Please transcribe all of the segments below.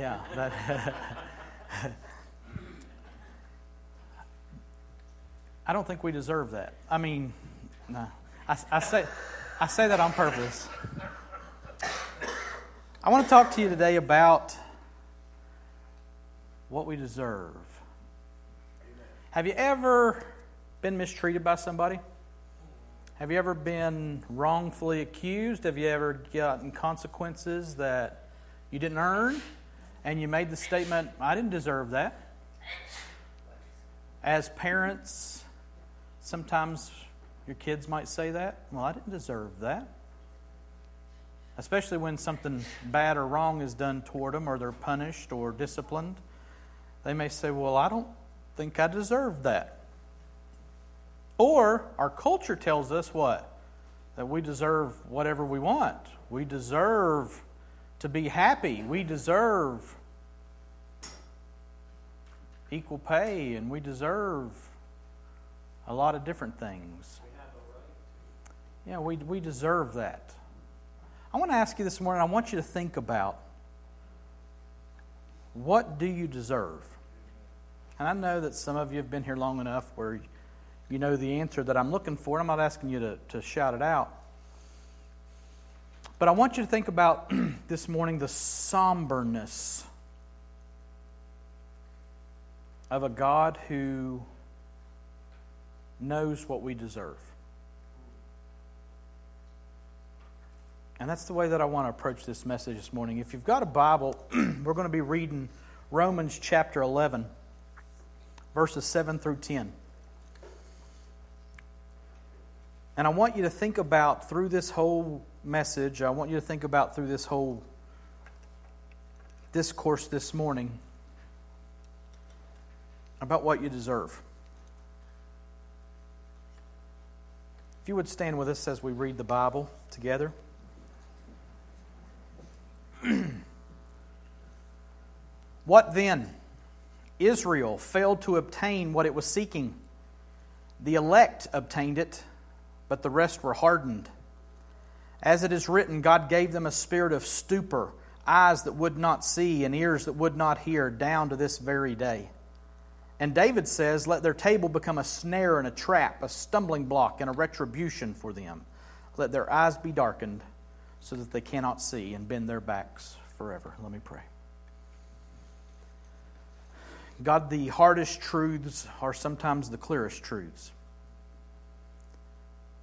Yeah. I don't think we deserve that. I mean, no. I, I, say, I say that on purpose. I want to talk to you today about what we deserve. Have you ever been mistreated by somebody? Have you ever been wrongfully accused? Have you ever gotten consequences that you didn't earn? And you made the statement, I didn't deserve that. As parents, Sometimes your kids might say that. Well, I didn't deserve that. Especially when something bad or wrong is done toward them or they're punished or disciplined. They may say, Well, I don't think I deserve that. Or our culture tells us what? That we deserve whatever we want. We deserve to be happy. We deserve equal pay and we deserve a lot of different things. Yeah, we, we deserve that. I want to ask you this morning, I want you to think about what do you deserve? And I know that some of you have been here long enough where you know the answer that I'm looking for. I'm not asking you to, to shout it out. But I want you to think about this morning the somberness of a God who knows what we deserve. And that's the way that I want to approach this message this morning. If you've got a Bible, we're going to be reading Romans chapter 11, verses 7 through 10. And I want you to think about through this whole message, I want you to think about through this whole discourse this morning about what you deserve. If you would stand with us as we read the Bible together. what then? Israel failed to obtain what it was seeking. The elect obtained it, but the rest were hardened. As it is written, God gave them a spirit of stupor, eyes that would not see, and ears that would not hear, down to this very day. And David says, Let their table become a snare and a trap, a stumbling block and a retribution for them. Let their eyes be darkened so that they cannot see and bend their backs forever. Let me pray. God, the hardest truths are sometimes the clearest truths,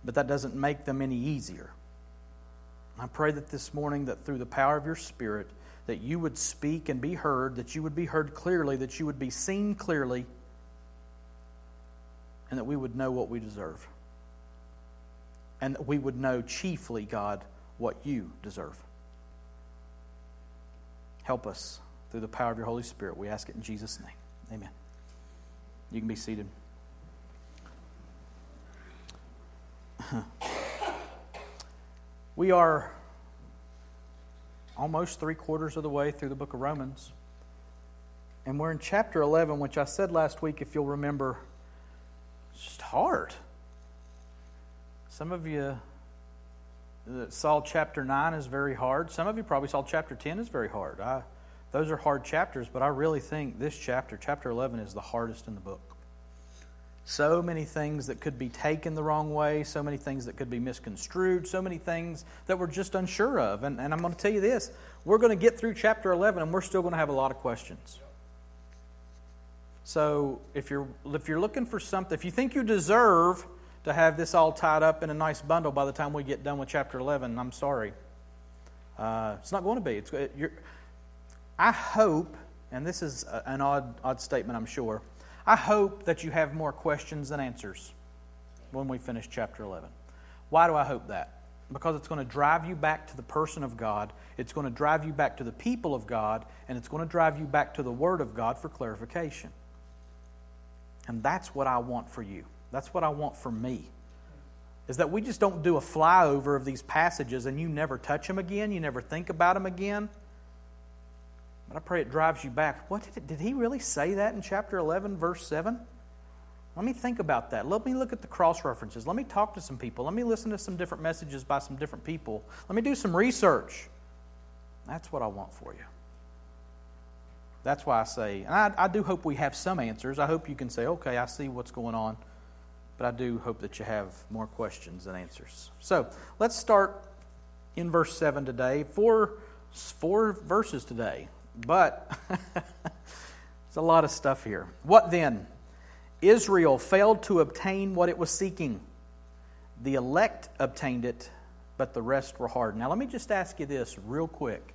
but that doesn't make them any easier. I pray that this morning, that through the power of your Spirit, that you would speak and be heard, that you would be heard clearly, that you would be seen clearly, and that we would know what we deserve. And that we would know chiefly, God, what you deserve. Help us through the power of your Holy Spirit. We ask it in Jesus' name. Amen. You can be seated. We are almost three quarters of the way through the book of Romans. And we're in chapter 11, which I said last week, if you'll remember, it's just hard. Some of you saw chapter 9 is very hard. Some of you probably saw chapter 10 is very hard. I, those are hard chapters, but I really think this chapter, chapter 11, is the hardest in the book. So many things that could be taken the wrong way, so many things that could be misconstrued, so many things that we're just unsure of. And, and I'm going to tell you this we're going to get through chapter 11 and we're still going to have a lot of questions. So if you're, if you're looking for something, if you think you deserve to have this all tied up in a nice bundle by the time we get done with chapter 11, I'm sorry. Uh, it's not going to be. It's, I hope, and this is an odd, odd statement, I'm sure I hope that you have more questions than answers when we finish chapter 11. Why do I hope that? Because it's going to drive you back to the person of God, it's going to drive you back to the people of God, and it's going to drive you back to the Word of God for clarification. And that's what I want for you. That's what I want for me. Is that we just don't do a flyover of these passages and you never touch them again, you never think about them again. But I pray it drives you back. What did, it, did he really say that in chapter 11, verse 7? Let me think about that. Let me look at the cross references. Let me talk to some people. Let me listen to some different messages by some different people. Let me do some research. That's what I want for you. That's why I say, and I, I do hope we have some answers. I hope you can say, okay, I see what's going on. But I do hope that you have more questions than answers. So let's start in verse 7 today. Four, four verses today. But it's a lot of stuff here. What then? Israel failed to obtain what it was seeking. The elect obtained it, but the rest were hard. Now, let me just ask you this real quick.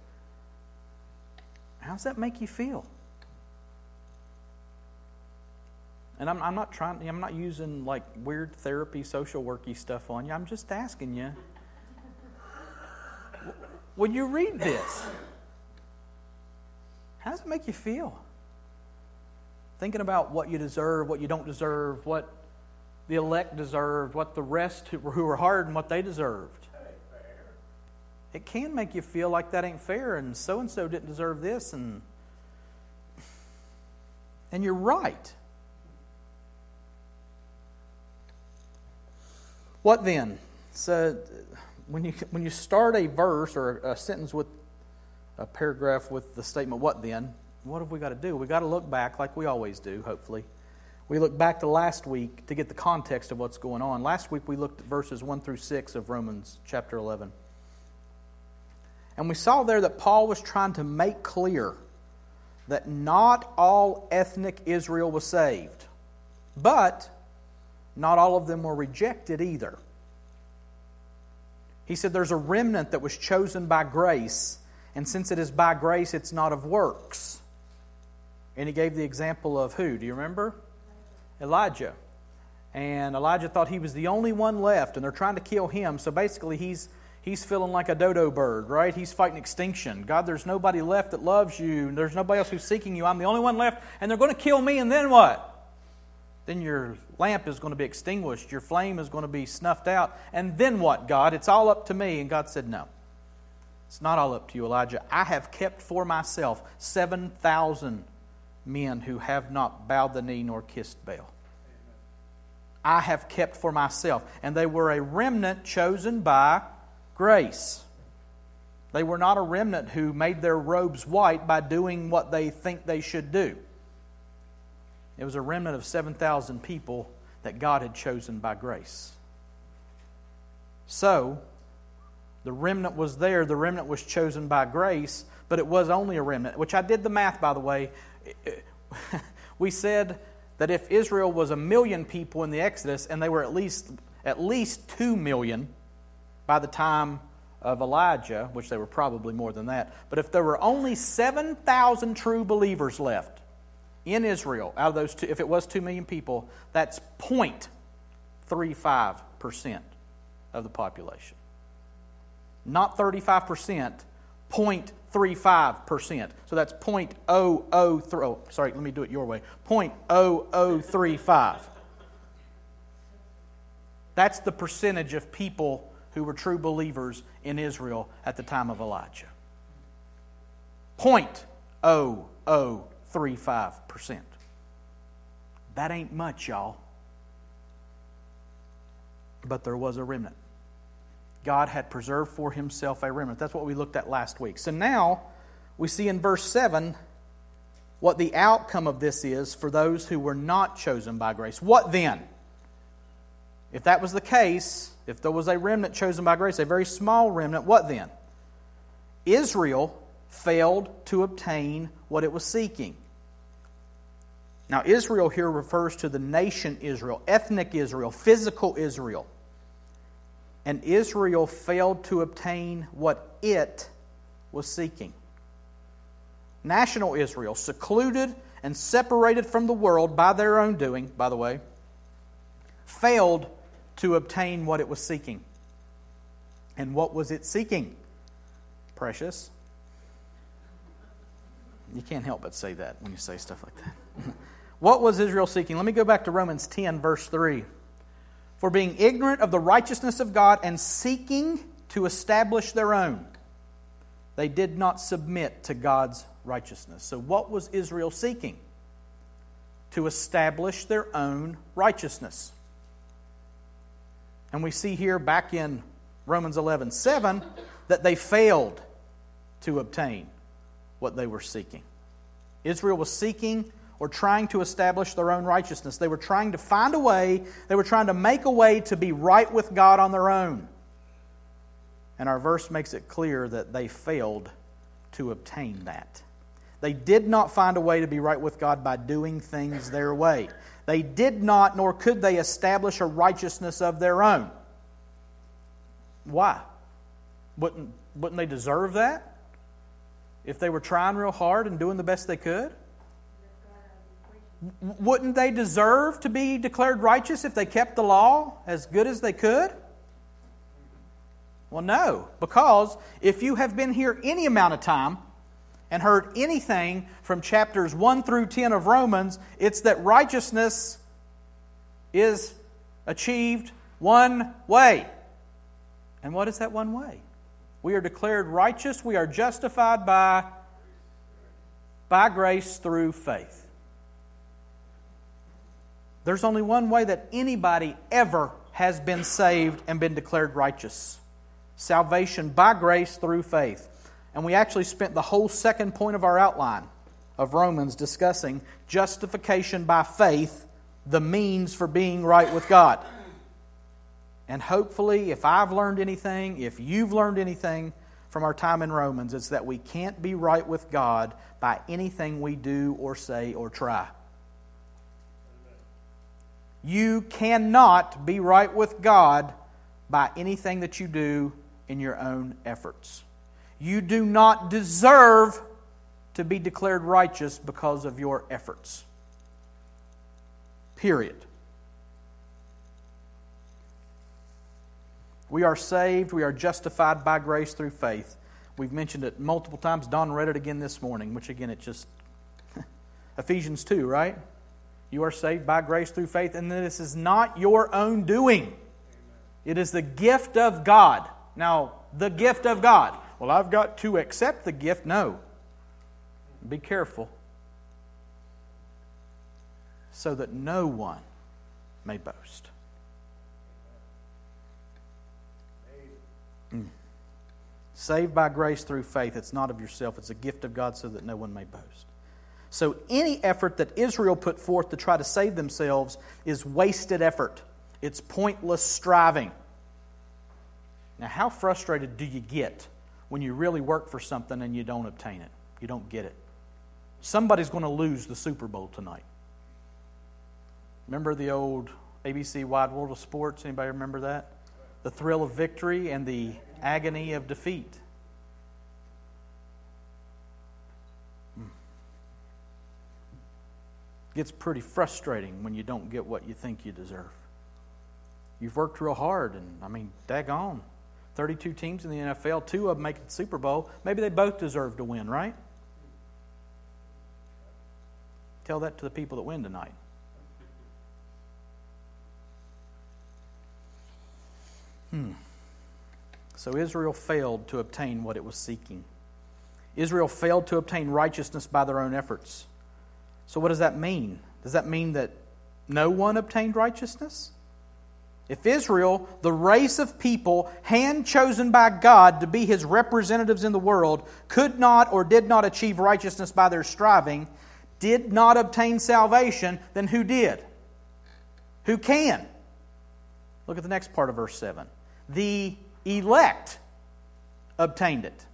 How does that make you feel? And I'm, I'm, not trying, I'm not using like weird therapy, social worky stuff on you. I'm just asking you. When you read this, how does it make you feel? Thinking about what you deserve, what you don't deserve, what the elect deserved, what the rest who were hard and what they deserved it can make you feel like that ain't fair and so and so didn't deserve this and and you're right. What then? So when you when you start a verse or a sentence with a paragraph with the statement what then, what have we got to do? We got to look back like we always do, hopefully. We look back to last week to get the context of what's going on. Last week we looked at verses 1 through 6 of Romans chapter 11. And we saw there that Paul was trying to make clear that not all ethnic Israel was saved, but not all of them were rejected either. He said there's a remnant that was chosen by grace, and since it is by grace, it's not of works. And he gave the example of who? Do you remember? Elijah. And Elijah thought he was the only one left, and they're trying to kill him. So basically, he's he's feeling like a dodo bird, right? He's fighting extinction. God, there's nobody left that loves you. There's nobody else who's seeking you. I'm the only one left, and they're going to kill me, and then what? Then your lamp is going to be extinguished. Your flame is going to be snuffed out. And then what, God? It's all up to me. And God said, No. It's not all up to you, Elijah. I have kept for myself 7,000 men who have not bowed the knee nor kissed Baal. I have kept for myself. And they were a remnant chosen by grace. They were not a remnant who made their robes white by doing what they think they should do. It was a remnant of 7,000 people that God had chosen by grace. So, the remnant was there, the remnant was chosen by grace, but it was only a remnant, which I did the math, by the way. we said that if Israel was a million people in the Exodus and they were at least, at least 2 million, by the time of Elijah, which they were probably more than that, but if there were only 7,000 true believers left in Israel, out of those two, if it was 2 million people, that's 0.35% of the population. Not 35%, 0.35%. So that's 0.003, oh, sorry, let me do it your way, 0.0035. That's the percentage of people who were true believers in Israel at the time of Elijah. 0.0035%. That ain't much, y'all. But there was a remnant. God had preserved for himself a remnant. That's what we looked at last week. So now we see in verse 7 what the outcome of this is for those who were not chosen by grace. What then? If that was the case, if there was a remnant chosen by grace, a very small remnant, what then? Israel failed to obtain what it was seeking. Now, Israel here refers to the nation Israel, ethnic Israel, physical Israel. And Israel failed to obtain what it was seeking. National Israel, secluded and separated from the world by their own doing, by the way, failed to obtain what it was seeking. And what was it seeking? Precious. You can't help but say that when you say stuff like that. what was Israel seeking? Let me go back to Romans 10, verse 3. For being ignorant of the righteousness of God and seeking to establish their own, they did not submit to God's righteousness. So, what was Israel seeking? To establish their own righteousness. And we see here back in Romans 11 7 that they failed to obtain what they were seeking. Israel was seeking or trying to establish their own righteousness. They were trying to find a way, they were trying to make a way to be right with God on their own. And our verse makes it clear that they failed to obtain that. They did not find a way to be right with God by doing things their way. They did not, nor could they establish a righteousness of their own. Why? Wouldn't, wouldn't they deserve that? If they were trying real hard and doing the best they could? Wouldn't they deserve to be declared righteous if they kept the law as good as they could? Well, no, because if you have been here any amount of time and heard anything from chapters 1 through 10 of Romans, it's that righteousness is achieved one way. And what is that one way? We are declared righteous, we are justified by, by grace through faith. There's only one way that anybody ever has been saved and been declared righteous salvation by grace through faith. And we actually spent the whole second point of our outline of Romans discussing justification by faith, the means for being right with God. And hopefully, if I've learned anything, if you've learned anything from our time in Romans, it's that we can't be right with God by anything we do or say or try. You cannot be right with God by anything that you do in your own efforts. You do not deserve to be declared righteous because of your efforts. Period. We are saved, we are justified by grace through faith. We've mentioned it multiple times. Don read it again this morning, which again, it just. Ephesians 2, right? You are saved by grace through faith, and this is not your own doing. It is the gift of God. Now, the gift of God. Well, I've got to accept the gift. No. Be careful. So that no one may boast. Mm. Saved by grace through faith. It's not of yourself, it's a gift of God so that no one may boast. So, any effort that Israel put forth to try to save themselves is wasted effort. It's pointless striving. Now, how frustrated do you get when you really work for something and you don't obtain it? You don't get it. Somebody's going to lose the Super Bowl tonight. Remember the old ABC Wide World of Sports? Anybody remember that? The thrill of victory and the agony of defeat. Gets pretty frustrating when you don't get what you think you deserve. You've worked real hard, and I mean, daggone. 32 teams in the NFL, two of them make the Super Bowl. Maybe they both deserve to win, right? Tell that to the people that win tonight. Hmm. So Israel failed to obtain what it was seeking. Israel failed to obtain righteousness by their own efforts. So, what does that mean? Does that mean that no one obtained righteousness? If Israel, the race of people hand chosen by God to be his representatives in the world, could not or did not achieve righteousness by their striving, did not obtain salvation, then who did? Who can? Look at the next part of verse 7. The elect obtained it.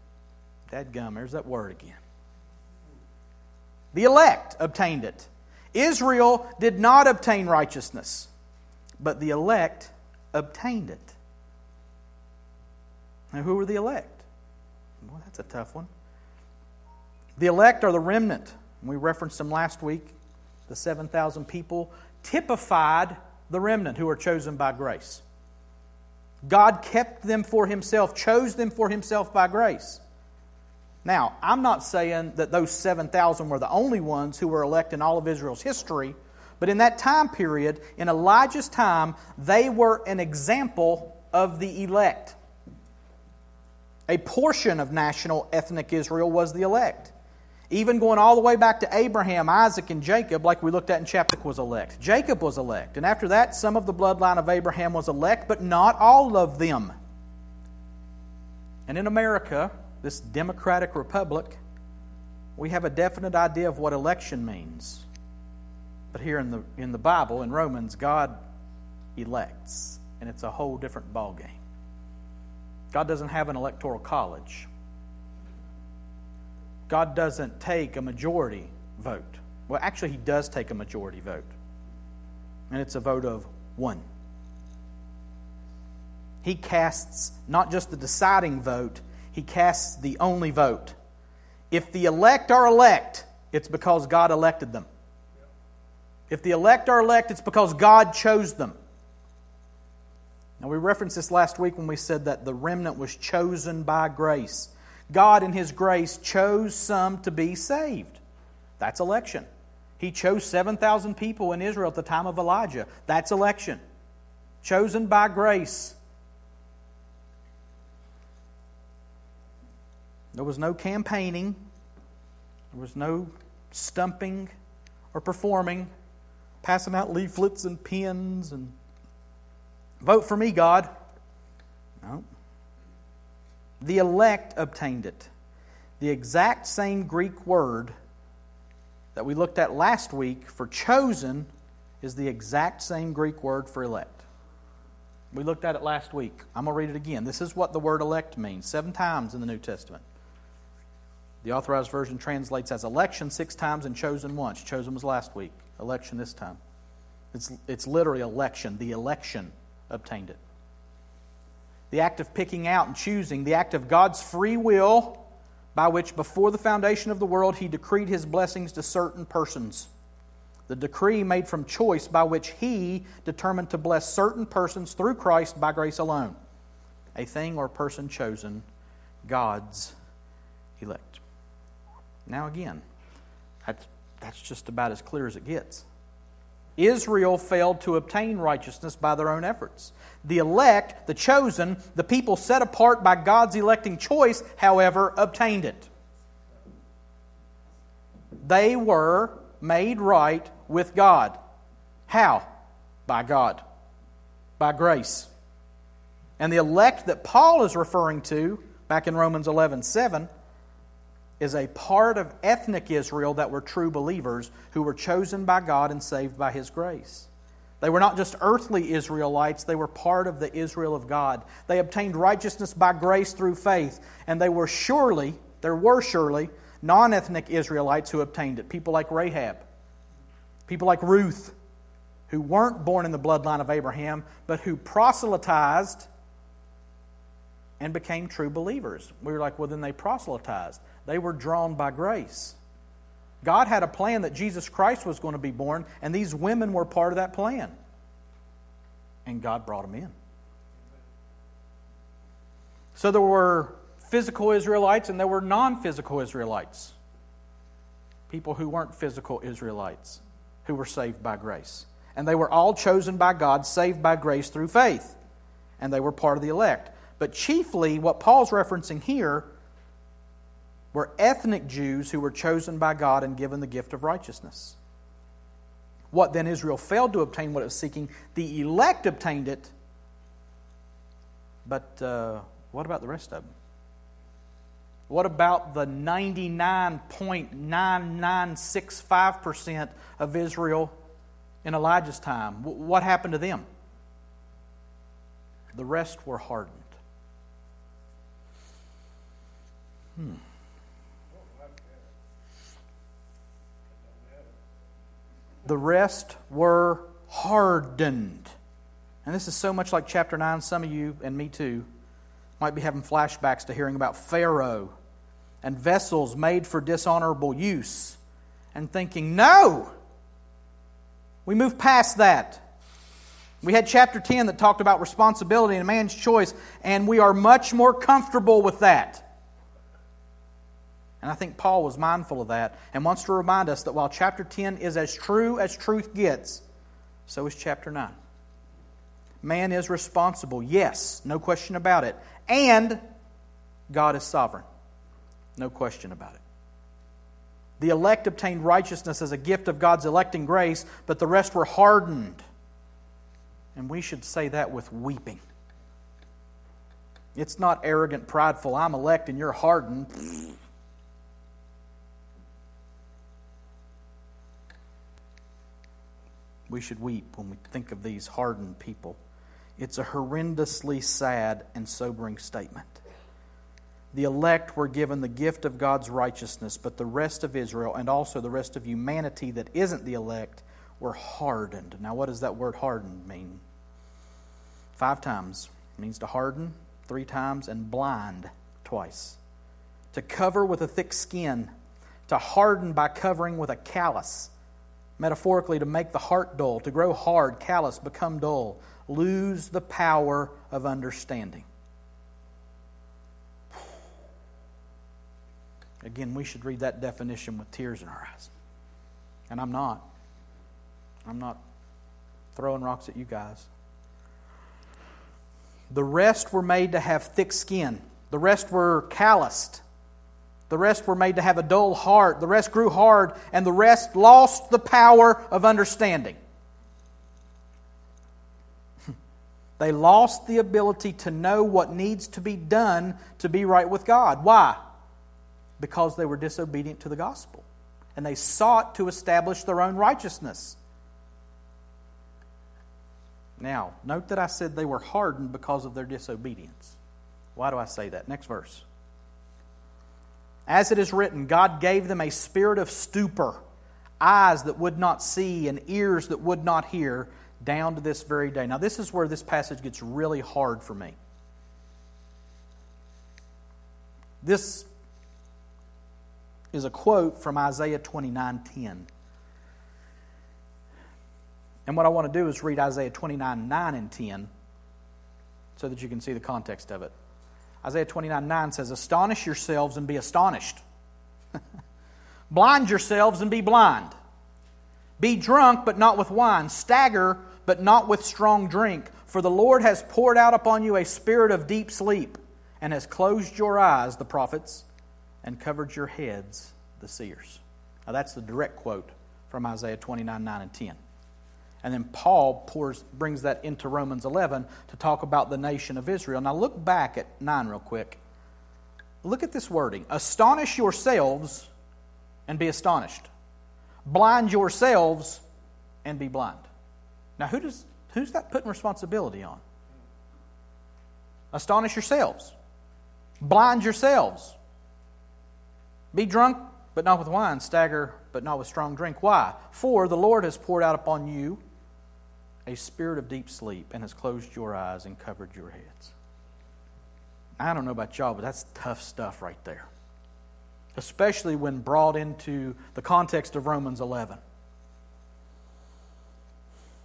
Dadgum, there's that word again. The elect obtained it. Israel did not obtain righteousness but the elect obtained it. Now, who were the elect? Well, that's a tough one. The elect are the remnant. We referenced them last week. The 7,000 people typified the remnant who are chosen by grace. God kept them for Himself, chose them for Himself by grace. Now, I'm not saying that those 7,000 were the only ones who were elect in all of Israel's history but in that time period, in Elijah's time, they were an example of the elect. A portion of national ethnic Israel was the elect. Even going all the way back to Abraham, Isaac, and Jacob, like we looked at in chapter, was elect. Jacob was elect. And after that, some of the bloodline of Abraham was elect, but not all of them. And in America, this democratic republic, we have a definite idea of what election means. But here in the, in the Bible, in Romans, God elects, and it's a whole different ballgame. God doesn't have an electoral college. God doesn't take a majority vote. Well, actually, He does take a majority vote, and it's a vote of one. He casts not just the deciding vote, He casts the only vote. If the elect are elect, it's because God elected them. If the elect are elect, it's because God chose them. Now, we referenced this last week when we said that the remnant was chosen by grace. God, in His grace, chose some to be saved. That's election. He chose 7,000 people in Israel at the time of Elijah. That's election. Chosen by grace. There was no campaigning, there was no stumping or performing, passing out leaflets and pins and vote for me, God. No. The elect obtained it. The exact same Greek word that we looked at last week for chosen is the exact same Greek word for elect. We looked at it last week. I'm going to read it again. This is what the word elect means seven times in the New Testament. The authorized version translates as election six times and chosen once. Chosen was last week, election this time. It's, it's literally election. The election obtained it. The act of picking out and choosing, the act of God's free will by which, before the foundation of the world, He decreed His blessings to certain persons. The decree made from choice by which He determined to bless certain persons through Christ by grace alone. A thing or person chosen, God's elect. Now, again, that's, that's just about as clear as it gets. Israel failed to obtain righteousness by their own efforts. The elect, the chosen, the people set apart by God's electing choice, however, obtained it. They were made right with God. How? By God, by grace. And the elect that Paul is referring to, back in Romans 11 7, is a part of ethnic Israel that were true believers who were chosen by God and saved by His grace. They were not just earthly Israelites, they were part of the Israel of God. They obtained righteousness by grace through faith, and they were surely, there were surely, non ethnic Israelites who obtained it. People like Rahab, people like Ruth, who weren't born in the bloodline of Abraham, but who proselytized and became true believers. We were like, well, then they proselytized. They were drawn by grace. God had a plan that Jesus Christ was going to be born, and these women were part of that plan. And God brought them in. So there were physical Israelites and there were non physical Israelites. People who weren't physical Israelites who were saved by grace. And they were all chosen by God, saved by grace through faith. And they were part of the elect. But chiefly, what Paul's referencing here were ethnic Jews who were chosen by God and given the gift of righteousness. What then Israel failed to obtain what it was seeking, the elect obtained it. But uh, what about the rest of them? What about the 99.9965% of Israel in Elijah's time? What happened to them? The rest were hardened. Hmm. The rest were hardened. And this is so much like chapter 9. Some of you, and me too, might be having flashbacks to hearing about Pharaoh and vessels made for dishonorable use and thinking, no! We move past that. We had chapter 10 that talked about responsibility and a man's choice, and we are much more comfortable with that. And I think Paul was mindful of that and wants to remind us that while chapter 10 is as true as truth gets, so is chapter 9. Man is responsible, yes, no question about it. And God is sovereign, no question about it. The elect obtained righteousness as a gift of God's electing grace, but the rest were hardened. And we should say that with weeping. It's not arrogant, prideful, I'm elect and you're hardened. We should weep when we think of these hardened people. It's a horrendously sad and sobering statement. The elect were given the gift of God's righteousness, but the rest of Israel and also the rest of humanity that isn't the elect were hardened. Now, what does that word hardened mean? Five times. It means to harden three times and blind twice. To cover with a thick skin. To harden by covering with a callus. Metaphorically, to make the heart dull, to grow hard, callous, become dull, lose the power of understanding. Again, we should read that definition with tears in our eyes. And I'm not. I'm not throwing rocks at you guys. The rest were made to have thick skin. The rest were calloused. The rest were made to have a dull heart. The rest grew hard, and the rest lost the power of understanding. they lost the ability to know what needs to be done to be right with God. Why? Because they were disobedient to the gospel. And they sought to establish their own righteousness. Now, note that I said they were hardened because of their disobedience. Why do I say that? Next verse. As it is written, God gave them a spirit of stupor, eyes that would not see, and ears that would not hear, down to this very day. Now, this is where this passage gets really hard for me. This is a quote from Isaiah 29 10. And what I want to do is read Isaiah 29 9 and 10 so that you can see the context of it. Isaiah 29 9 says, Astonish yourselves and be astonished. blind yourselves and be blind. Be drunk, but not with wine. Stagger, but not with strong drink. For the Lord has poured out upon you a spirit of deep sleep, and has closed your eyes, the prophets, and covered your heads, the seers. Now that's the direct quote from Isaiah 29 9 and 10. And then Paul pours, brings that into Romans 11 to talk about the nation of Israel. Now look back at 9 real quick. Look at this wording Astonish yourselves and be astonished, blind yourselves and be blind. Now, who does, who's that putting responsibility on? Astonish yourselves, blind yourselves, be drunk, but not with wine, stagger, but not with strong drink. Why? For the Lord has poured out upon you a spirit of deep sleep and has closed your eyes and covered your heads. I don't know about y'all, but that's tough stuff right there. Especially when brought into the context of Romans 11.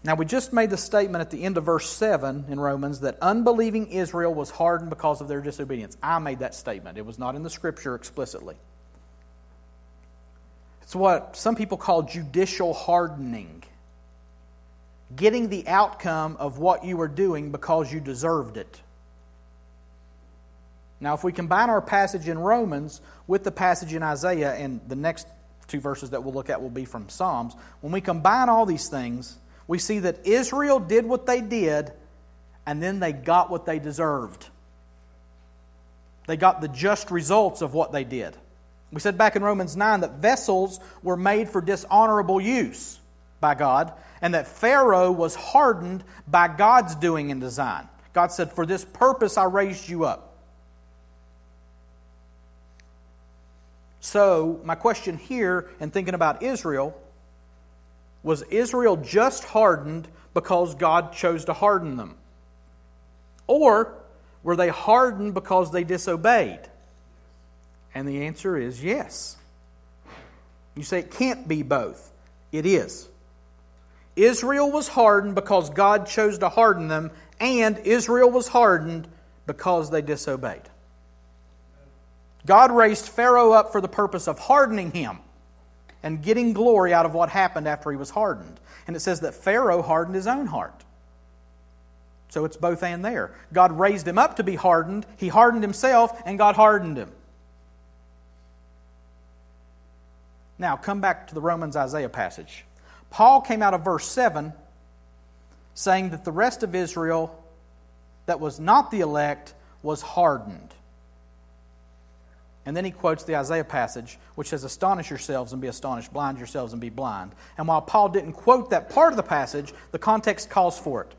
Now, we just made the statement at the end of verse 7 in Romans that unbelieving Israel was hardened because of their disobedience. I made that statement. It was not in the scripture explicitly. It's what some people call judicial hardening getting the outcome of what you were doing because you deserved it. Now, if we combine our passage in Romans with the passage in Isaiah, and the next two verses that we'll look at will be from Psalms, when we combine all these things, we see that Israel did what they did, and then they got what they deserved. They got the just results of what they did. We said back in Romans 9 that vessels were made for dishonorable use by God, and that Pharaoh was hardened by God's doing and design. God said, For this purpose I raised you up. So, my question here, in thinking about Israel, was Israel just hardened because God chose to harden them? Or were they hardened because they disobeyed? And the answer is yes. You say it can't be both. It is. Israel was hardened because God chose to harden them, and Israel was hardened because they disobeyed. God raised Pharaoh up for the purpose of hardening him and getting glory out of what happened after he was hardened. And it says that Pharaoh hardened his own heart. So it's both and there. God raised him up to be hardened, he hardened himself, and God hardened him. Now, come back to the Romans Isaiah passage. Paul came out of verse 7 saying that the rest of Israel, that was not the elect, was hardened. And then he quotes the Isaiah passage, which says, Astonish yourselves and be astonished, blind yourselves and be blind. And while Paul didn't quote that part of the passage, the context calls for it.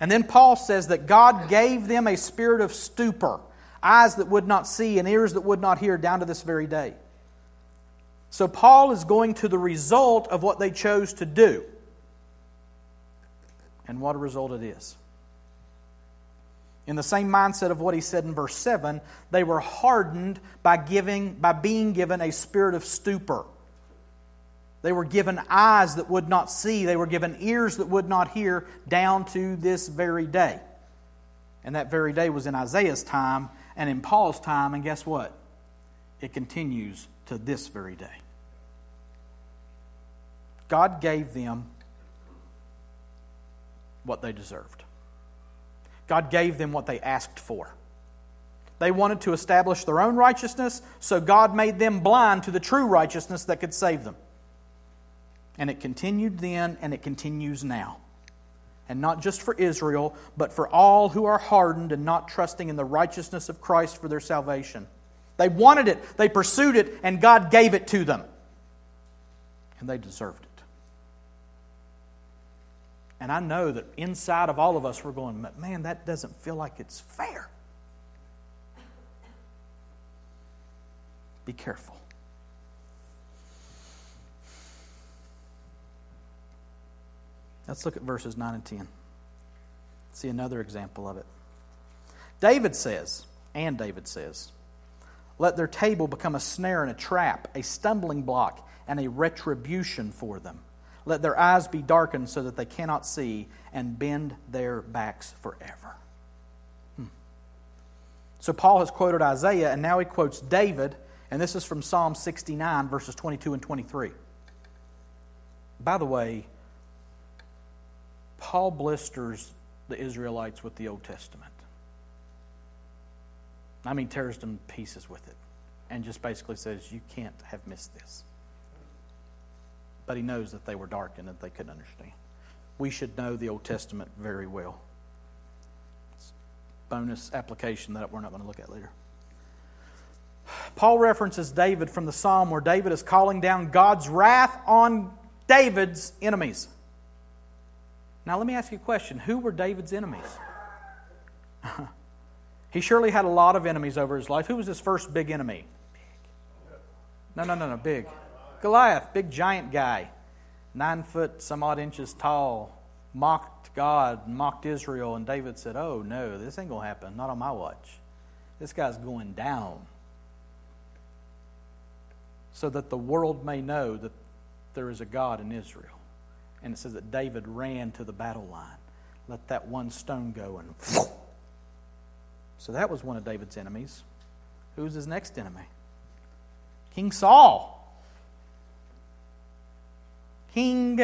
And then Paul says that God gave them a spirit of stupor, eyes that would not see and ears that would not hear, down to this very day. So Paul is going to the result of what they chose to do. And what a result it is. In the same mindset of what he said in verse 7, they were hardened by, giving, by being given a spirit of stupor. They were given eyes that would not see, they were given ears that would not hear, down to this very day. And that very day was in Isaiah's time and in Paul's time, and guess what? It continues to this very day. God gave them what they deserved. God gave them what they asked for. They wanted to establish their own righteousness, so God made them blind to the true righteousness that could save them. And it continued then, and it continues now. And not just for Israel, but for all who are hardened and not trusting in the righteousness of Christ for their salvation. They wanted it, they pursued it, and God gave it to them. And they deserved it. And I know that inside of all of us, we're going, man, that doesn't feel like it's fair. Be careful. Let's look at verses 9 and 10. See another example of it. David says, and David says, Let their table become a snare and a trap, a stumbling block, and a retribution for them. Let their eyes be darkened so that they cannot see, and bend their backs forever. Hmm. So Paul has quoted Isaiah, and now he quotes David, and this is from Psalm 69, verses 22 and 23. By the way, Paul blisters the Israelites with the Old Testament. I mean, tears them pieces with it, and just basically says, You can't have missed this but he knows that they were darkened and that they couldn't understand. We should know the Old Testament very well. Bonus application that we're not going to look at later. Paul references David from the psalm where David is calling down God's wrath on David's enemies. Now, let me ask you a question Who were David's enemies? he surely had a lot of enemies over his life. Who was his first big enemy? No, no, no, no, big. Goliath, big giant guy, nine foot some odd inches tall, mocked God, mocked Israel, and David said, Oh, no, this ain't going to happen. Not on my watch. This guy's going down. So that the world may know that there is a God in Israel. And it says that David ran to the battle line. Let that one stone go and. So that was one of David's enemies. Who was his next enemy? King Saul. King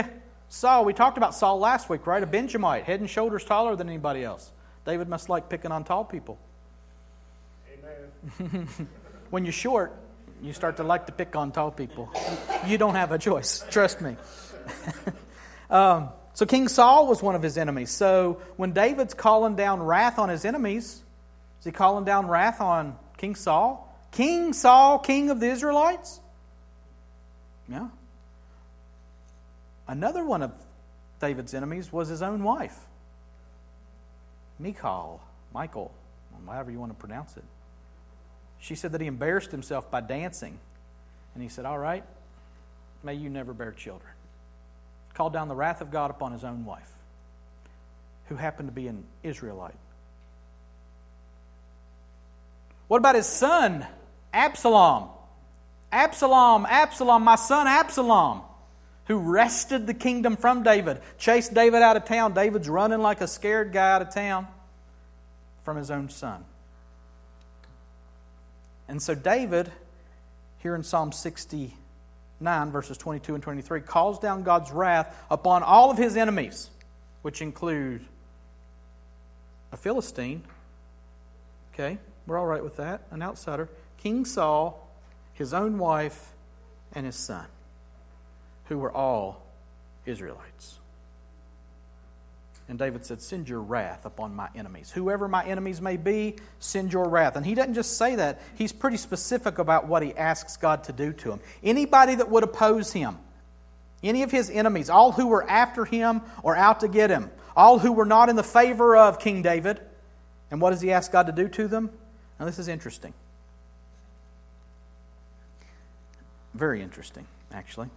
Saul. We talked about Saul last week, right? A Benjamite, head and shoulders taller than anybody else. David must like picking on tall people. Amen. when you're short, you start to like to pick on tall people. You don't have a choice, trust me. um, so King Saul was one of his enemies. So when David's calling down wrath on his enemies, is he calling down wrath on King Saul? King Saul, king of the Israelites? Yeah. Another one of David's enemies was his own wife, Michal, Michael, however you want to pronounce it. She said that he embarrassed himself by dancing. And he said, All right, may you never bear children. Called down the wrath of God upon his own wife, who happened to be an Israelite. What about his son, Absalom? Absalom, Absalom, my son Absalom who wrested the kingdom from David, chased David out of town. David's running like a scared guy out of town from his own son. And so, David, here in Psalm 69, verses 22 and 23, calls down God's wrath upon all of his enemies, which include a Philistine. Okay, we're all right with that. An outsider. King Saul, his own wife, and his son who were all Israelites. And David said, Send your wrath upon my enemies. Whoever my enemies may be, send your wrath. And he doesn't just say that, he's pretty specific about what he asks God to do to him. Anybody that would oppose him, any of his enemies, all who were after him or out to get him, all who were not in the favor of King David, and what does he ask God to do to them? Now, this is interesting. Very interesting, actually.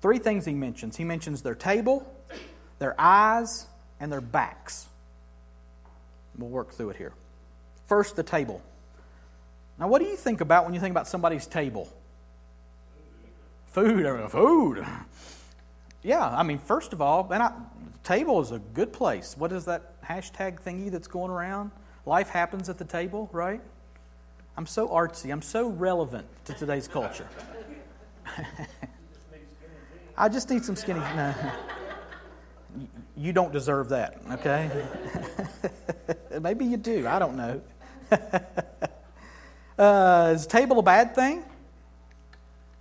Three things he mentions. He mentions their table, their eyes, and their backs. We'll work through it here. First, the table. Now, what do you think about when you think about somebody's table? Food, food. Yeah, I mean, first of all, and I, table is a good place. What is that hashtag thingy that's going around? Life happens at the table, right? I'm so artsy. I'm so relevant to today's culture. I just need some skinny. No. You don't deserve that, okay? Maybe you do. I don't know. uh, is table a bad thing?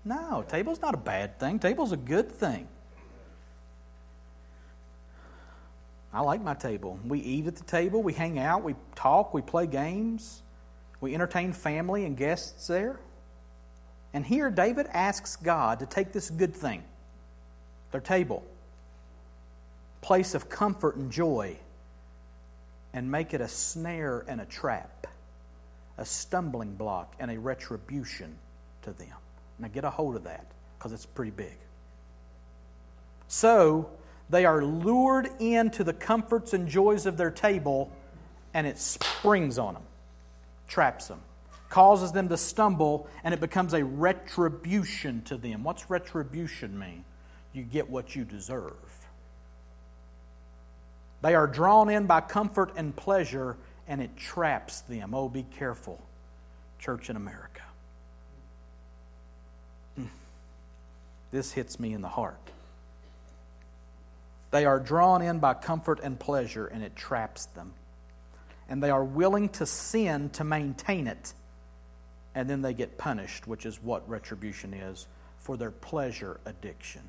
No, table's not a bad thing. Table's a good thing. I like my table. We eat at the table, we hang out, we talk, we play games, we entertain family and guests there. And here, David asks God to take this good thing their table, place of comfort and joy, and make it a snare and a trap, a stumbling block and a retribution to them. Now get a hold of that because it's pretty big. So they are lured into the comforts and joys of their table, and it springs on them, traps them, causes them to stumble, and it becomes a retribution to them. What's retribution mean? you get what you deserve. They are drawn in by comfort and pleasure, and it traps them. Oh, be careful, church in America. Hmm. This hits me in the heart. They are drawn in by comfort and pleasure, and it traps them. And they are willing to sin to maintain it, and then they get punished, which is what retribution is, for their pleasure addiction.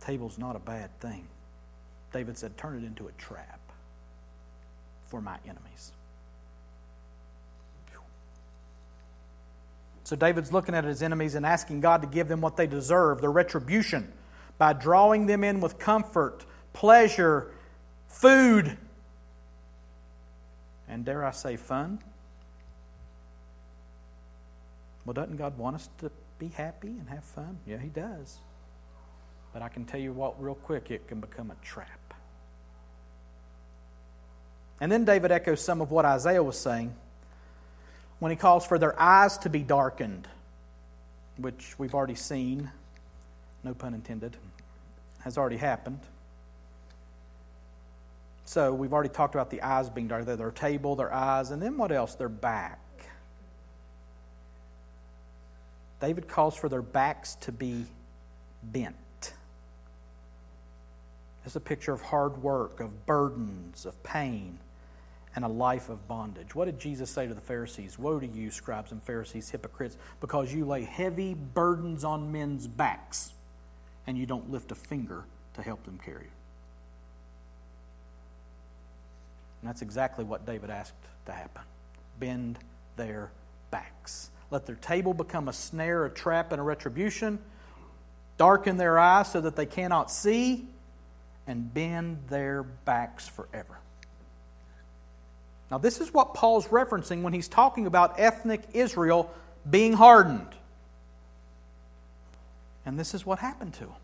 Table's not a bad thing. David said, turn it into a trap for my enemies. So David's looking at his enemies and asking God to give them what they deserve, their retribution, by drawing them in with comfort, pleasure, food, and dare I say, fun. Well, doesn't God want us to be happy and have fun? Yeah, He does. But I can tell you what, real quick, it can become a trap. And then David echoes some of what Isaiah was saying when he calls for their eyes to be darkened, which we've already seen, no pun intended, has already happened. So we've already talked about the eyes being dark. Their table, their eyes, and then what else? Their back. David calls for their backs to be bent. It's a picture of hard work, of burdens, of pain, and a life of bondage. What did Jesus say to the Pharisees? Woe to you, scribes and Pharisees, hypocrites, because you lay heavy burdens on men's backs and you don't lift a finger to help them carry it. And that's exactly what David asked to happen bend their backs. Let their table become a snare, a trap, and a retribution. Darken their eyes so that they cannot see and bend their backs forever. Now, this is what Paul's referencing when he's talking about ethnic Israel being hardened. And this is what happened to them.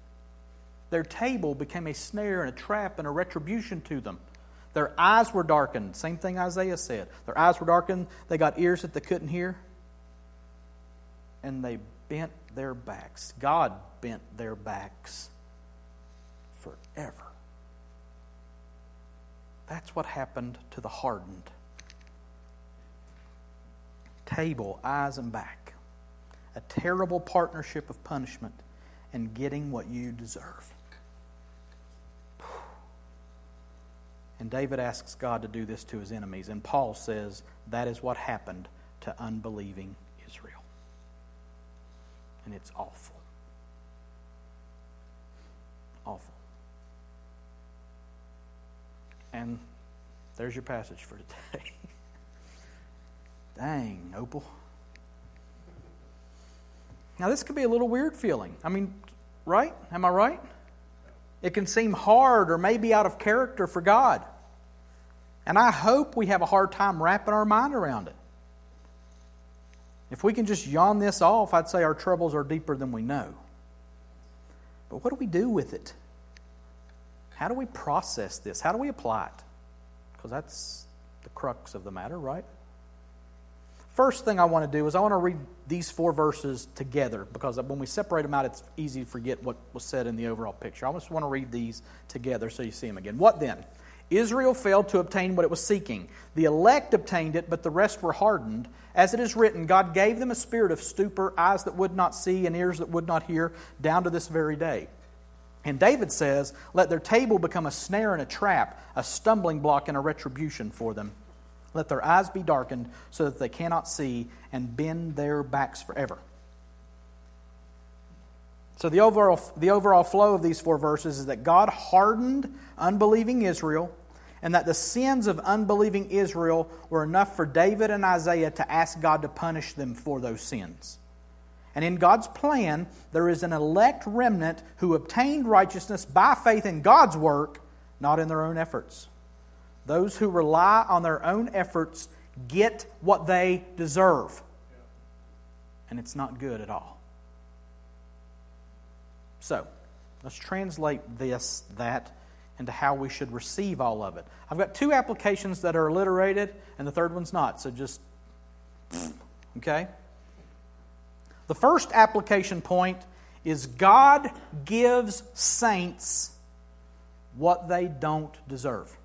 Their table became a snare and a trap and a retribution to them. Their eyes were darkened. Same thing Isaiah said. Their eyes were darkened. They got ears that they couldn't hear. And they bent their backs. God bent their backs forever. That's what happened to the hardened. Table, eyes and back. A terrible partnership of punishment and getting what you deserve. And David asks God to do this to his enemies. And Paul says that is what happened to unbelieving Israel. And it's awful. awful. And there's your passage for today. Dang, Opal. Now, this could be a little weird feeling. I mean, right? Am I right? It can seem hard or maybe out of character for God. And I hope we have a hard time wrapping our mind around it. If we can just yawn this off, I'd say our troubles are deeper than we know. But what do we do with it? How do we process this? How do we apply it? Because that's the crux of the matter, right? First thing I want to do is I want to read these four verses together because when we separate them out, it's easy to forget what was said in the overall picture. I just want to read these together so you see them again. What then? Israel failed to obtain what it was seeking. The elect obtained it, but the rest were hardened. As it is written, God gave them a spirit of stupor, eyes that would not see, and ears that would not hear, down to this very day. And David says, Let their table become a snare and a trap, a stumbling block and a retribution for them. Let their eyes be darkened so that they cannot see, and bend their backs forever. So, the overall, the overall flow of these four verses is that God hardened unbelieving Israel, and that the sins of unbelieving Israel were enough for David and Isaiah to ask God to punish them for those sins. And in God's plan, there is an elect remnant who obtained righteousness by faith in God's work, not in their own efforts. Those who rely on their own efforts get what they deserve. And it's not good at all. So, let's translate this, that, into how we should receive all of it. I've got two applications that are alliterated, and the third one's not, so just, okay? The first application point is God gives saints what they don't deserve.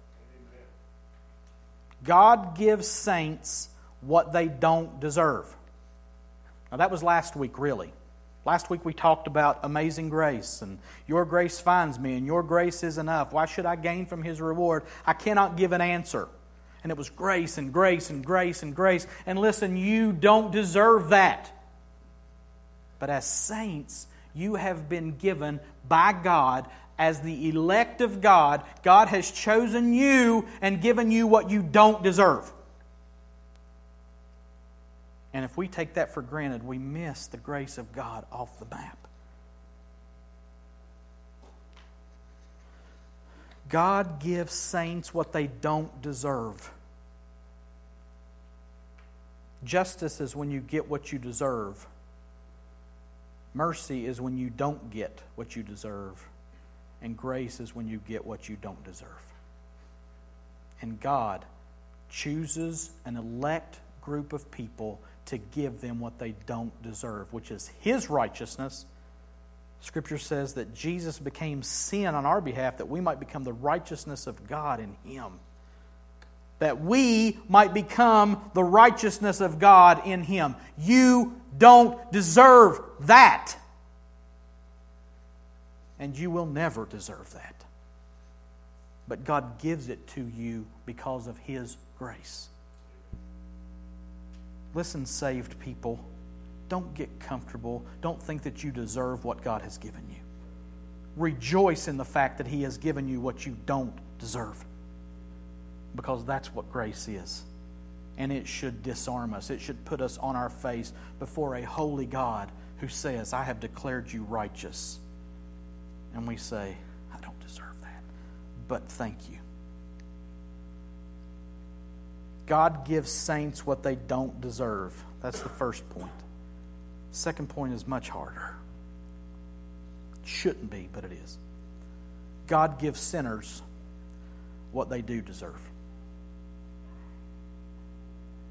God gives saints what they don't deserve. Now, that was last week, really. Last week we talked about amazing grace and your grace finds me and your grace is enough. Why should I gain from his reward? I cannot give an answer. And it was grace and grace and grace and grace. And listen, you don't deserve that. But as saints, you have been given by God as the elect of God. God has chosen you and given you what you don't deserve. And if we take that for granted, we miss the grace of God off the map. God gives saints what they don't deserve. Justice is when you get what you deserve. Mercy is when you don't get what you deserve. And grace is when you get what you don't deserve. And God chooses an elect group of people to give them what they don't deserve, which is His righteousness. Scripture says that Jesus became sin on our behalf that we might become the righteousness of God in Him. That we might become the righteousness of God in Him. You don't deserve that. And you will never deserve that. But God gives it to you because of His grace. Listen, saved people, don't get comfortable. Don't think that you deserve what God has given you. Rejoice in the fact that He has given you what you don't deserve. Because that's what grace is. And it should disarm us, it should put us on our face before a holy God who says, I have declared you righteous. And we say, I don't deserve that, but thank you. God gives saints what they don't deserve. That's the first point. Second point is much harder. Shouldn't be, but it is. God gives sinners what they do deserve.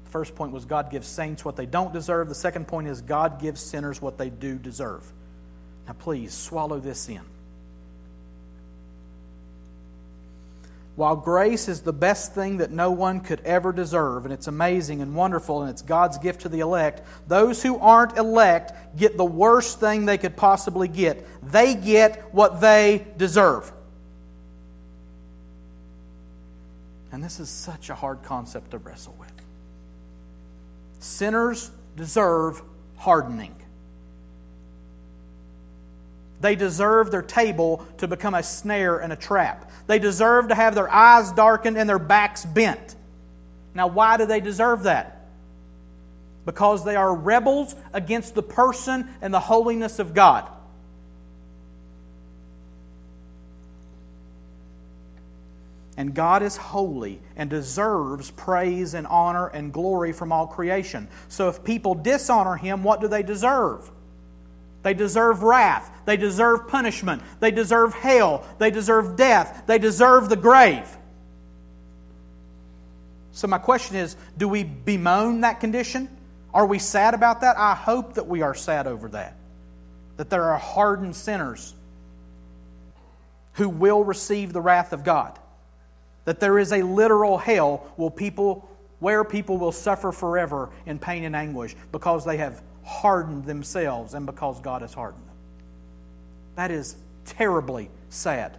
First point was God gives saints what they don't deserve. The second point is God gives sinners what they do deserve. Now, please swallow this in. While grace is the best thing that no one could ever deserve, and it's amazing and wonderful, and it's God's gift to the elect, those who aren't elect get the worst thing they could possibly get. They get what they deserve. And this is such a hard concept to wrestle with. Sinners deserve hardening. They deserve their table to become a snare and a trap. They deserve to have their eyes darkened and their backs bent. Now, why do they deserve that? Because they are rebels against the person and the holiness of God. And God is holy and deserves praise and honor and glory from all creation. So if people dishonor him, what do they deserve? They deserve wrath. They deserve punishment. They deserve hell. They deserve death. They deserve the grave. So, my question is do we bemoan that condition? Are we sad about that? I hope that we are sad over that. That there are hardened sinners who will receive the wrath of God. That there is a literal hell where people will suffer forever in pain and anguish because they have hardened themselves and because God has hardened them. That is terribly sad.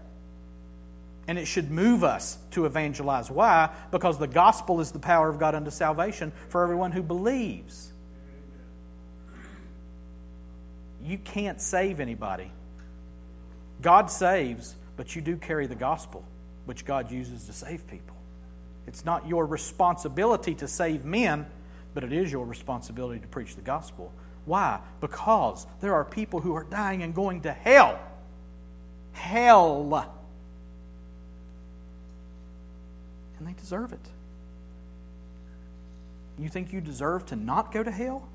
And it should move us to evangelize. Why? Because the gospel is the power of God unto salvation for everyone who believes. You can't save anybody. God saves, but you do carry the gospel, which God uses to save people. It's not your responsibility to save men but it is your responsibility to preach the gospel. Why? Because there are people who are dying and going to hell. Hell. And they deserve it. You think you deserve to not go to hell?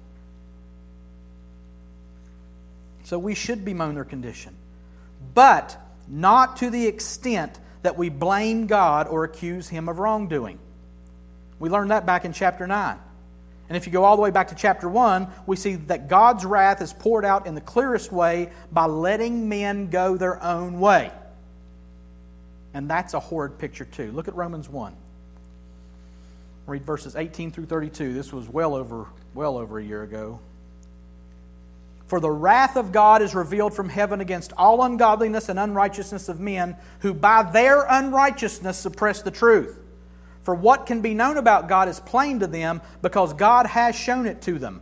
So we should bemoan their condition. But not to the extent that we blame God or accuse Him of wrongdoing. We learned that back in chapter 9. And if you go all the way back to chapter 1, we see that God's wrath is poured out in the clearest way by letting men go their own way. And that's a horrid picture, too. Look at Romans 1. Read verses 18 through 32. This was well over, well over a year ago. For the wrath of God is revealed from heaven against all ungodliness and unrighteousness of men who by their unrighteousness suppress the truth. For what can be known about God is plain to them because God has shown it to them.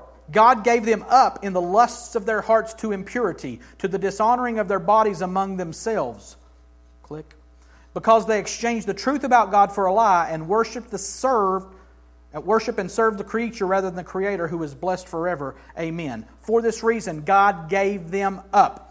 God gave them up in the lusts of their hearts to impurity, to the dishonoring of their bodies among themselves. Click. Because they exchanged the truth about God for a lie and worshiped the served uh, worship and serve the creature rather than the creator who is blessed forever. Amen. For this reason God gave them up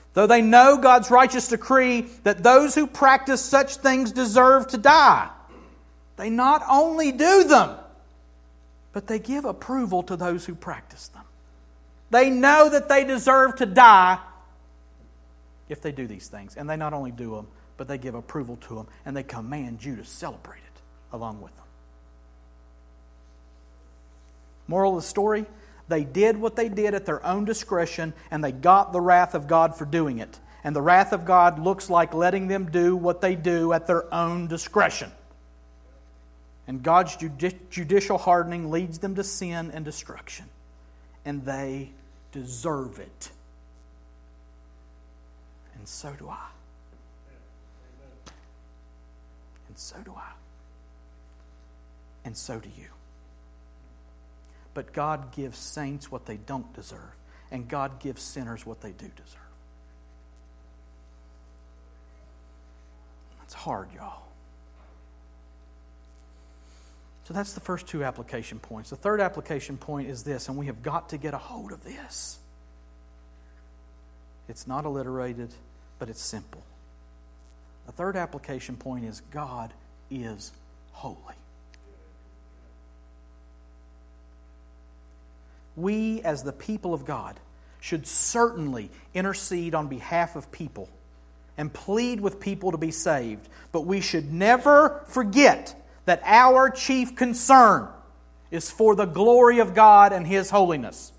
Though they know God's righteous decree that those who practice such things deserve to die, they not only do them, but they give approval to those who practice them. They know that they deserve to die if they do these things. And they not only do them, but they give approval to them and they command you to celebrate it along with them. Moral of the story they did what they did at their own discretion, and they got the wrath of God for doing it. And the wrath of God looks like letting them do what they do at their own discretion. And God's judicial hardening leads them to sin and destruction. And they deserve it. And so do I. And so do I. And so do you. But God gives saints what they don't deserve, and God gives sinners what they do deserve. That's hard, y'all. So that's the first two application points. The third application point is this, and we have got to get a hold of this. It's not alliterated, but it's simple. The third application point is God is holy. We, as the people of God, should certainly intercede on behalf of people and plead with people to be saved. But we should never forget that our chief concern is for the glory of God and His holiness.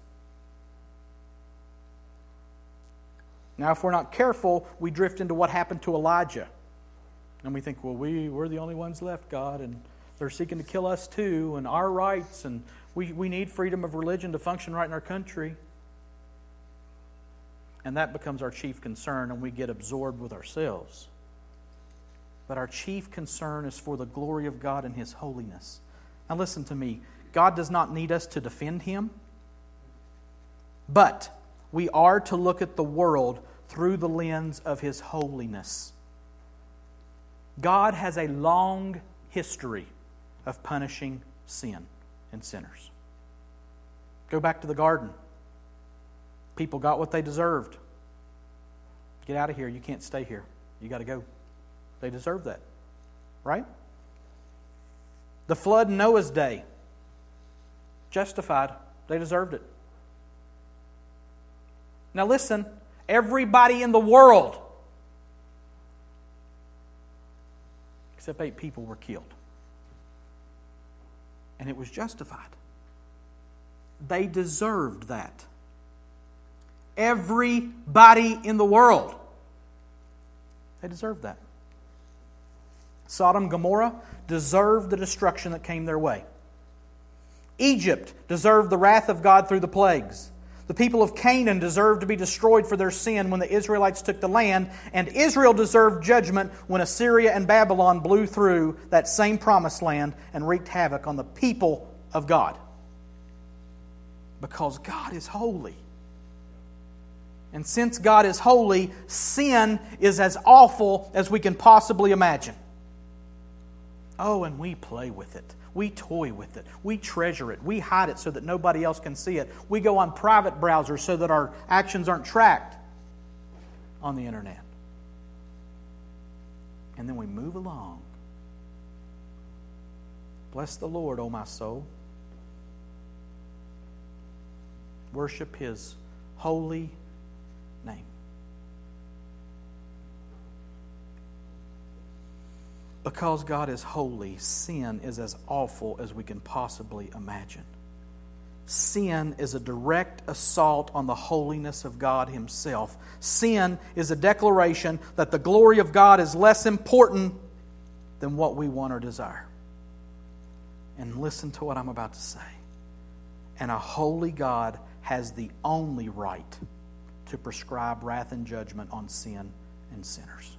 Now, if we're not careful, we drift into what happened to Elijah. And we think, well, we, we're the only ones left, God, and they're seeking to kill us too, and our rights, and we, we need freedom of religion to function right in our country. And that becomes our chief concern, and we get absorbed with ourselves. But our chief concern is for the glory of God and His holiness. Now, listen to me. God does not need us to defend Him, but we are to look at the world through the lens of His holiness. God has a long history of punishing sin and sinners. Go back to the garden. People got what they deserved. Get out of here. You can't stay here. You got to go. They deserve that. Right? The flood in Noah's day. Justified. They deserved it. Now listen, everybody in the world, except eight people, were killed. And it was justified. They deserved that. Everybody in the world. They deserved that. Sodom Gomorrah deserved the destruction that came their way. Egypt deserved the wrath of God through the plagues. The people of Canaan deserved to be destroyed for their sin when the Israelites took the land, and Israel deserved judgment when Assyria and Babylon blew through that same promised land and wreaked havoc on the people of God. Because God is holy. And since God is holy, sin is as awful as we can possibly imagine. Oh, and we play with it. We toy with it. We treasure it. We hide it so that nobody else can see it. We go on private browsers so that our actions aren't tracked on the internet. And then we move along. Bless the Lord, O my soul. Worship his holy name. Because God is holy, sin is as awful as we can possibly imagine. Sin is a direct assault on the holiness of God Himself. Sin is a declaration that the glory of God is less important than what we want or desire. And listen to what I'm about to say. And a holy God has the only right to prescribe wrath and judgment on sin and sinners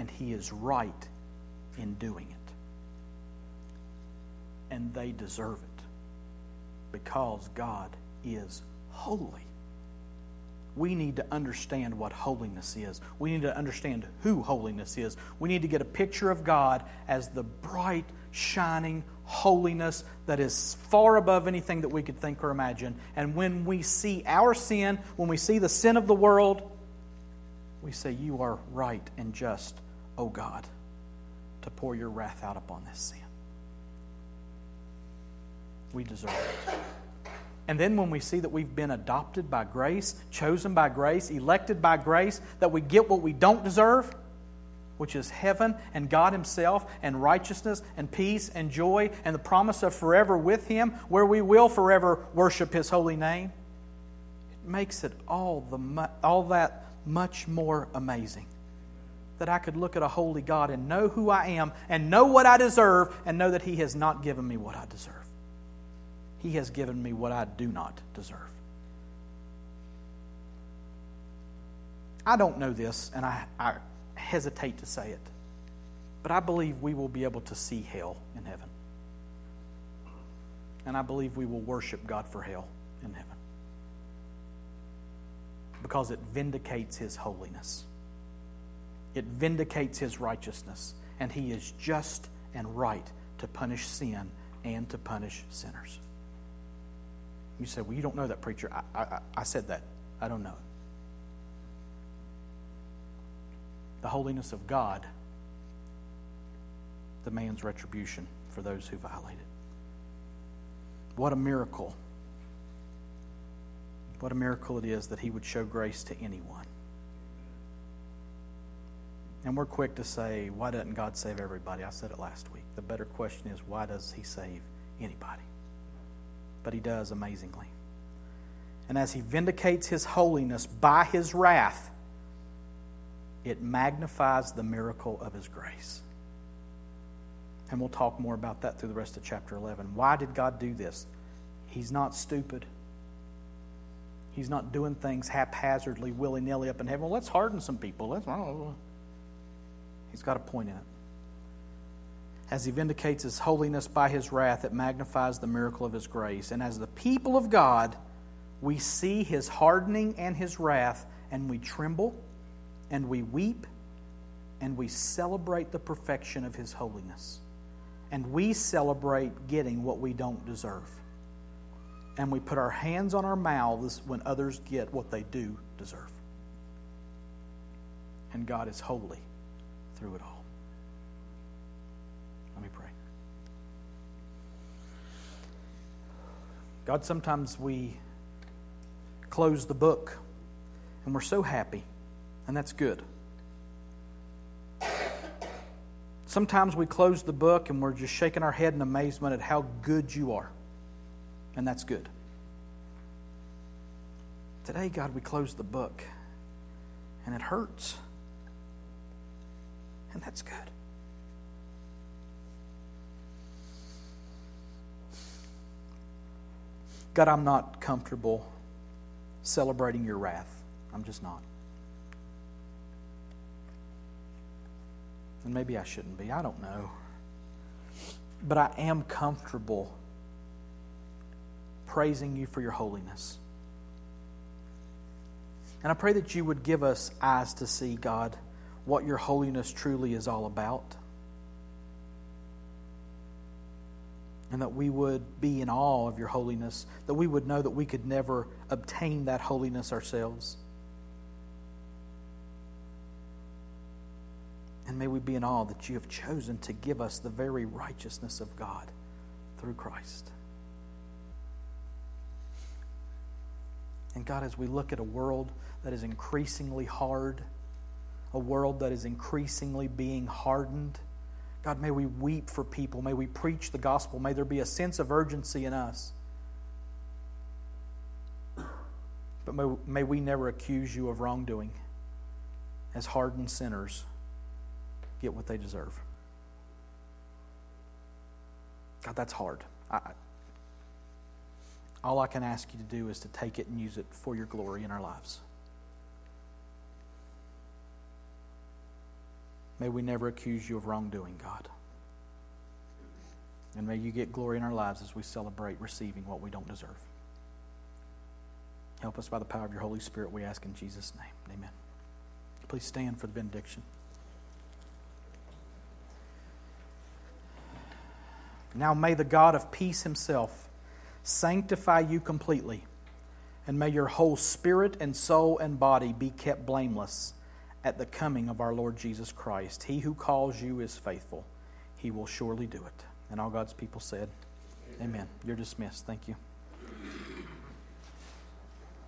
and he is right in doing it. And they deserve it because God is holy. We need to understand what holiness is. We need to understand who holiness is. We need to get a picture of God as the bright, shining holiness that is far above anything that we could think or imagine. And when we see our sin, when we see the sin of the world, we say, You are right and just O God, to pour your wrath out upon this sin. We deserve it. And then when we see that we've been adopted by grace, chosen by grace, elected by grace, that we get what we don't deserve, which is heaven and God Himself and righteousness and peace and joy and the promise of forever with Him, where we will forever worship His holy name, it makes it all, the, all that much more amazing that I could look at a holy God and know who I am and know what I deserve and know that He has not given me what I deserve. He has given me what I do not deserve. I don't know this, and I, I hesitate to say it, but I believe we will be able to see hell in heaven. And I believe we will worship God for hell in heaven because it vindicates His holiness. It vindicates His righteousness, and He is just and right to punish sin and to punish sinners. You say, Well, you don't know that, preacher. I, I, I said that. I don't know. The holiness of God demands retribution for those who violate it. What a miracle. What a miracle it is that He would show grace to anyone. And we're quick to say, why doesn't God save everybody? I said it last week. The better question is, why does He save anybody? But He does amazingly. And as He vindicates His holiness by His wrath, it magnifies the miracle of His grace. And we'll talk more about that through the rest of chapter 11. Why did God do this? He's not stupid. He's not doing things haphazardly, willy nilly up in heaven. Well, let's harden some people. Let's. He's got a point in it. As he vindicates his holiness by his wrath, it magnifies the miracle of his grace. And as the people of God, we see his hardening and his wrath, and we tremble, and we weep, and we celebrate the perfection of his holiness. And we celebrate getting what we don't deserve. And we put our hands on our mouths when others get what they do deserve. And God is holy through it all. Let me pray. God, sometimes we close the book and we're so happy, and that's good. Sometimes we close the book and we're just shaking our head in amazement at how good you are, and that's good. Today, God, we close the book and it hurts. And that's good. God, I'm not comfortable celebrating your wrath. I'm just not. And maybe I shouldn't be. I don't know. But I am comfortable praising you for your holiness. And I pray that you would give us eyes to see, God what your holiness truly is all about. And that we would be in awe of your holiness, that we would know that we could never obtain that holiness ourselves. And may we be in awe that you have chosen to give us the very righteousness of God through Christ. And God, as we look at a world that is increasingly hard, a world that is increasingly being hardened. God, may we weep for people. May we preach the gospel. May there be a sense of urgency in us. But may, may we never accuse you of wrongdoing as hardened sinners get what they deserve. God, that's hard. I, all I can ask you to do is to take it and use it for your glory in our lives. May we never accuse you of wrongdoing, God. And may you get glory in our lives as we celebrate receiving what we don't deserve. Help us by the power of your Holy Spirit, we ask in Jesus' name. Amen. Please stand for the benediction. Now may the God of peace himself sanctify you completely, and may your whole spirit and soul and body be kept blameless at the coming of our Lord Jesus Christ. He who calls you is faithful, he will surely do it. And all God's people said, Amen. Amen. You're dismissed. Thank you.